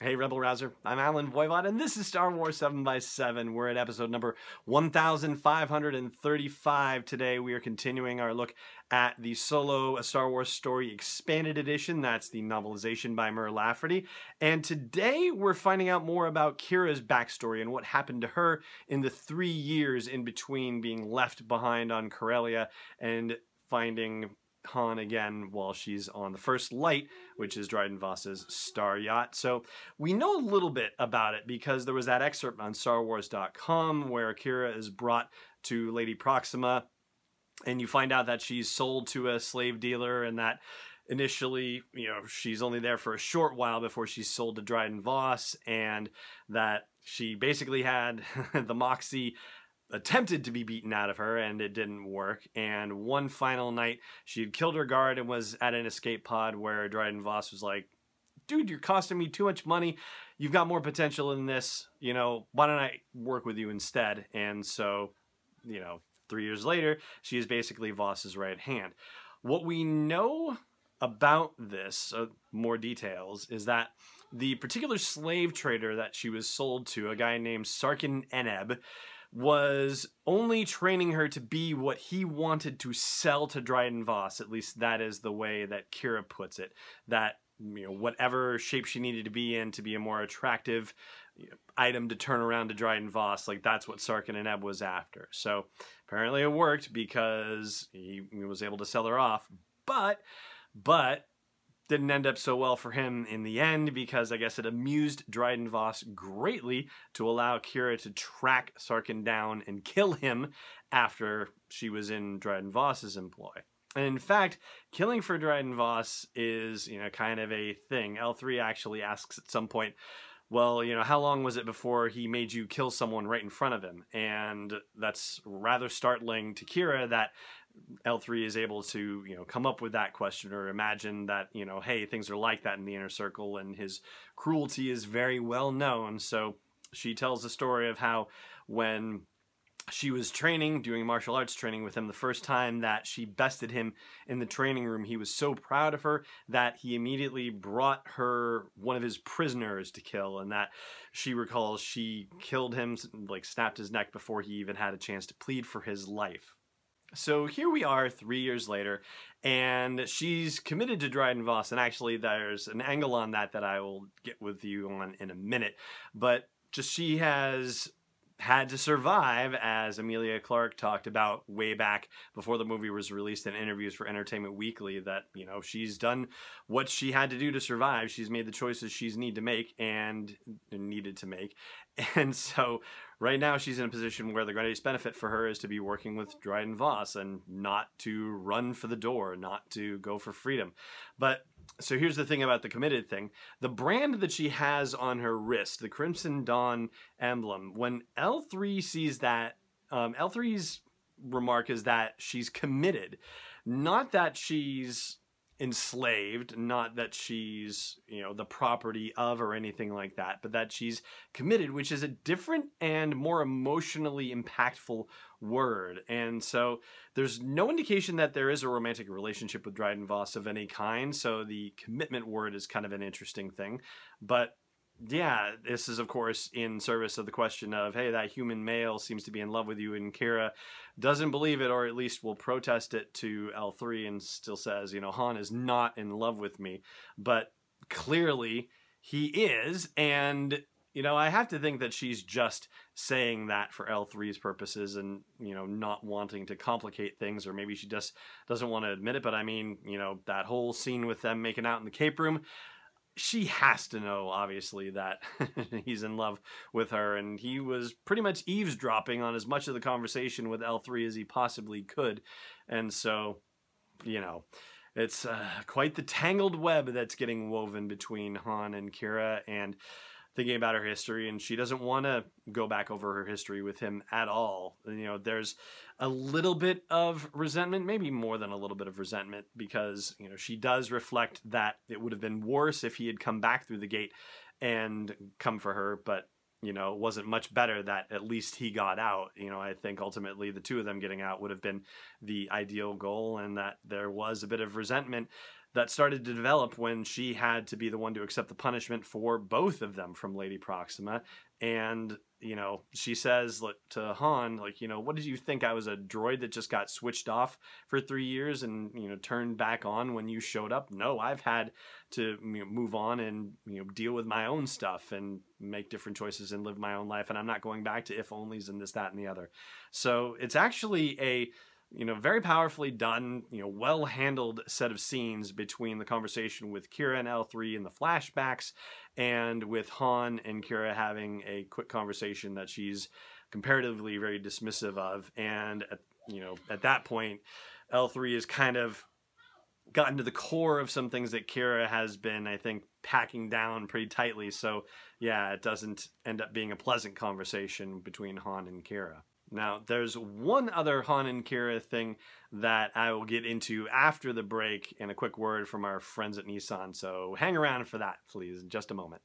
Hey, Rebel Rouser. I'm Allen Voivod, and this is Star Wars 7 by 7 We're at episode number 1535. Today, we are continuing our look at the Solo A Star Wars Story Expanded Edition. That's the novelization by Mur Lafferty. And today, we're finding out more about Qi'ra's backstory and what happened to her in the three years in between being left behind on Corellia and finding Han again while she's on the first light, which is Dryden Voss's star yacht. So we know a little bit about it because there was that excerpt on StarWars.com where Qi'ra is brought to Lady Proxima, and you find out that she's sold to a slave dealer and that initially, you know, she's only there for a short while before she's sold to Dryden Voss, and that she basically had the Moxie attempted to be beaten out of her and it didn't work. And one final night, she had killed her guard and was at an escape pod where Dryden Voss was like, dude, you're costing me too much money. You've got more potential in this. You know, why don't I work with you instead? And so, you know, three years later, she is basically Voss's right hand. What we know about this, uh, more details, is that the particular slave trader that she was sold to, a guy named Sarkin Eneb, was only training her to be what he wanted to sell to Dryden Voss. At least that is the way that Qi'ra puts it. That you know whatever shape she needed to be in to be a more attractive item to turn around to Dryden Voss, like that's what Sarkin Eneb was after. So apparently it worked because he was able to sell her off. But but didn't end up so well for him in the end because I guess it amused Dryden Voss greatly to allow Qi'ra to track Sarkin down and kill him after she was in Dryden Voss's employ. And in fact, killing for Dryden Voss is, you know, kind of a thing. L3 actually asks at some point, well, you know, how long was it before he made you kill someone right in front of him? And that's rather startling to Qi'ra that L3 is able to, you know, come up with that question or imagine that, you know, hey, things are like that in the inner circle and his cruelty is very well known. So she tells the story of how when she was training, doing martial arts training with him the first time that she bested him in the training room. He was so proud of her that he immediately brought her one of his prisoners to kill, and that she recalls she killed him, like snapped his neck before he even had a chance to plead for his life. So here we are three years later, and she's committed to Dryden Voss. And actually, there's an angle on that that I will get with you on in a minute. But just she has had to survive, as Emilia Clarke talked about way back before the movie was released in interviews for Entertainment Weekly. That you know she's done what she had to do to survive. She's made the choices she's need to make and needed to make, and so right now she's in a position where the greatest benefit for her is to be working with Dryden Voss and not to run for the door, not to go for freedom. But so here's the thing about the committed thing the brand that she has on her wrist, the Crimson Dawn emblem, when L3 sees that, um, L3's remark is that she's committed, not that she's enslaved not that she's you know the property of or anything like that but that she's committed which is a different and more emotionally impactful word. And so there's no indication that there is a romantic relationship with dryden voss of any kind so the commitment word is kind of an interesting thing. But yeah, this is of course in service of the question of, hey, that human male seems to be in love with you, and Qi'ra doesn't believe it, or at least will protest it to L3 and still says, you know, Han is not in love with me, but clearly he is, and you know, I have to think that she's just saying that for L3's purposes and, you know, not wanting to complicate things, or maybe she just doesn't want to admit it. But I mean, you know, that whole scene with them making out in the Cape Room, she has to know obviously that he's in love with her and he was pretty much eavesdropping on as much of the conversation with L3 as he possibly could. And so you know it's uh, quite the tangled web that's getting woven between Han and Qi'ra, and thinking about her history and she doesn't want to go back over her history with him at all. You know there's a little bit of resentment maybe more than a little bit of resentment because you know she does reflect that it would have been worse if he had come back through the gate and come for her but you know wasn't much better that at least he got out you know i think ultimately the two of them getting out would have been the ideal goal and that there was a bit of resentment that started to develop when she had to be the one to accept the punishment for both of them from Lady Proxima. And, you know, she says to Han, like, you know, what did you think? I was a droid that just got switched off for three years and, you know, turned back on when you showed up? No, I've had to you know, move on and, you know, deal with my own stuff and make different choices and live my own life. And I'm not going back to if onlys and this, that, and the other. So it's actually a you know, very powerfully done, you know, well handled set of scenes between the conversation with Qi'ra and L3 in the flashbacks and with Han and Qi'ra having a quick conversation that she's comparatively very dismissive of. And, at, you know, at that point, L3 is kind of gotten to the core of some things that Qi'ra has been, I think, packing down pretty tightly. So, yeah, it doesn't end up being a pleasant conversation between Han and Qi'ra. Now, there's one other Han and Qi'ra thing that I will get into after the break and a quick word from our friends at Nissan. So hang around for that, please, in just a moment.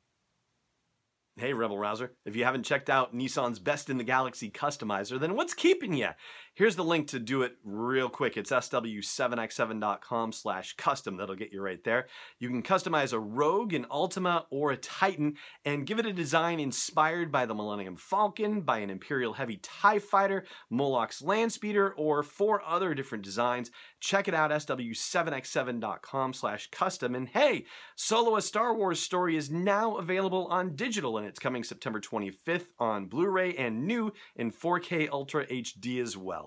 Hey, Rebel Rouser. If you haven't checked out Nissan's Best in the Galaxy customizer, then what's keeping you? Here's the link to do it real quick. It's sw7x7.com slash custom. That'll get you right there. You can customize a Rogue, an Altima, or a Titan and give it a design inspired by the Millennium Falcon, by an Imperial Heavy TIE Fighter, Moloch's Landspeeder, or four other different designs. Check it out, sw7x7.com slash custom. And hey, Solo a Star Wars story is now available on digital and it's coming September 25th on Blu-ray and new in 4K Ultra HD as well.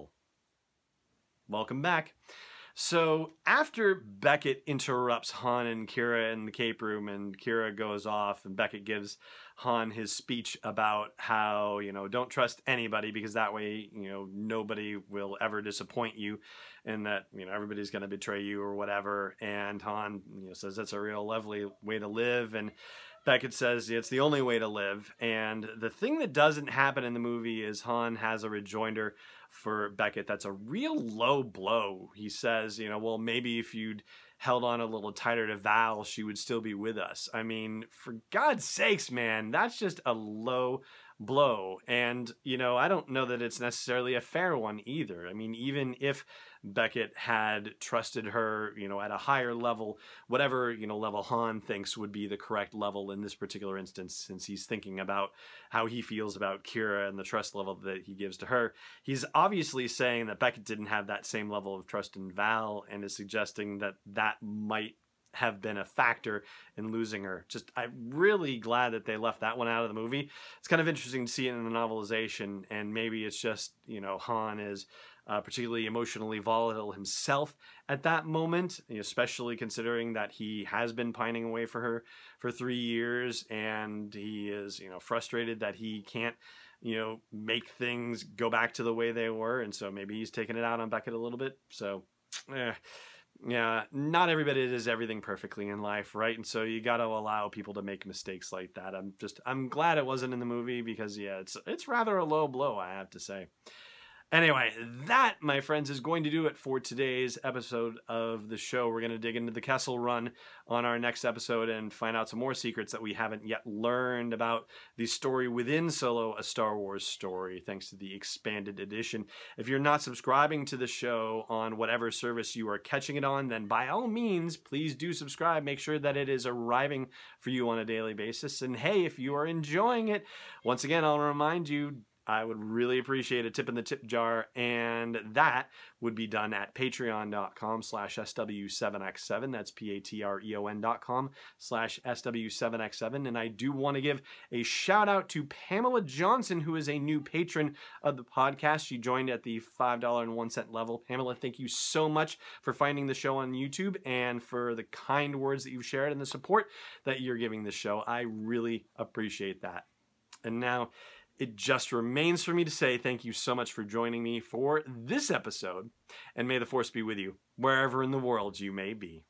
Welcome back. So after Beckett interrupts Han and Qi'ra in the cape room, and Qi'ra goes off, and Beckett gives Han his speech about how you know don't trust anybody because that way you know nobody will ever disappoint you, and that you know everybody's going to betray you or whatever. And Han you know says that's a real lovely way to live, and Beckett says it's the only way to live. And the thing that doesn't happen in the movie is Han has a rejoinder for Beckett that's a real low blow. He says, you know, well, maybe if you'd held on a little tighter to Val, she would still be with us. I mean, for God's sakes, man, that's just a low blow. And, you know, I don't know that it's necessarily a fair one either. I mean, even if Beckett had trusted her, you know, at a higher level, whatever, you know, level Han thinks would be the correct level in this particular instance, since he's thinking about how he feels about Qi'ra and the trust level that he gives to her. He's obviously saying that Beckett didn't have that same level of trust in Val and is suggesting that that might have been a factor in losing her. Just I'm really glad that they left that one out of the movie. It's kind of interesting to see it in the novelization, and maybe it's just you know Han is uh, particularly emotionally volatile himself at that moment, especially considering that he has been pining away for her for three years, and he is you know frustrated that he can't you know make things go back to the way they were, and so maybe he's taking it out on Beckett a little bit. So. Eh yeah, not everybody does everything perfectly in life, right? And so you got to allow people to make mistakes like that. I'm just I'm glad it wasn't in the movie because yeah, it's it's rather a low blow, I have to say. Anyway, that, my friends, is going to do it for today's episode of the show. We're going to dig into the Kessel Run on our next episode and find out some more secrets that we haven't yet learned about the story within Solo, a Star Wars story, thanks to the expanded edition. If you're not subscribing to the show on whatever service you are catching it on, then by all means, please do subscribe. Make sure that it is arriving for you on a daily basis. And hey, if you are enjoying it, once again, I'll remind you I would really appreciate a tip in the tip jar, and that would be done at patreon.com slash SW7X7. That's P-A-T-R-E-O-N dot com slash SW7X7. And I do want to give a shout out to Pamela Johnson, who is a new patron of the podcast. She joined at the $5.01 level. Pamela, thank you so much for finding the show on YouTube and for the kind words that you've shared and the support that you're giving the show. I really appreciate that. And now, it just remains for me to say thank you so much for joining me for this episode, and may the force be with you wherever in the world you may be.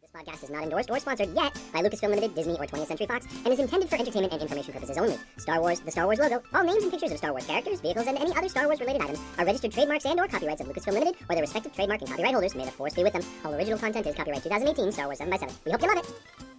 This podcast is not endorsed or sponsored yet by Lucasfilm Limited, Disney, or 20th Century Fox, and is intended for entertainment and information purposes only. Star Wars, the Star Wars logo, all names and pictures of Star Wars characters, vehicles, and any other Star Wars related items are registered trademarks and/or copyrights of Lucasfilm Limited or their respective trademark and copyright holders. May the force be with them. All original content is copyright 2018 Star Wars 7 by 7 We hope you love it.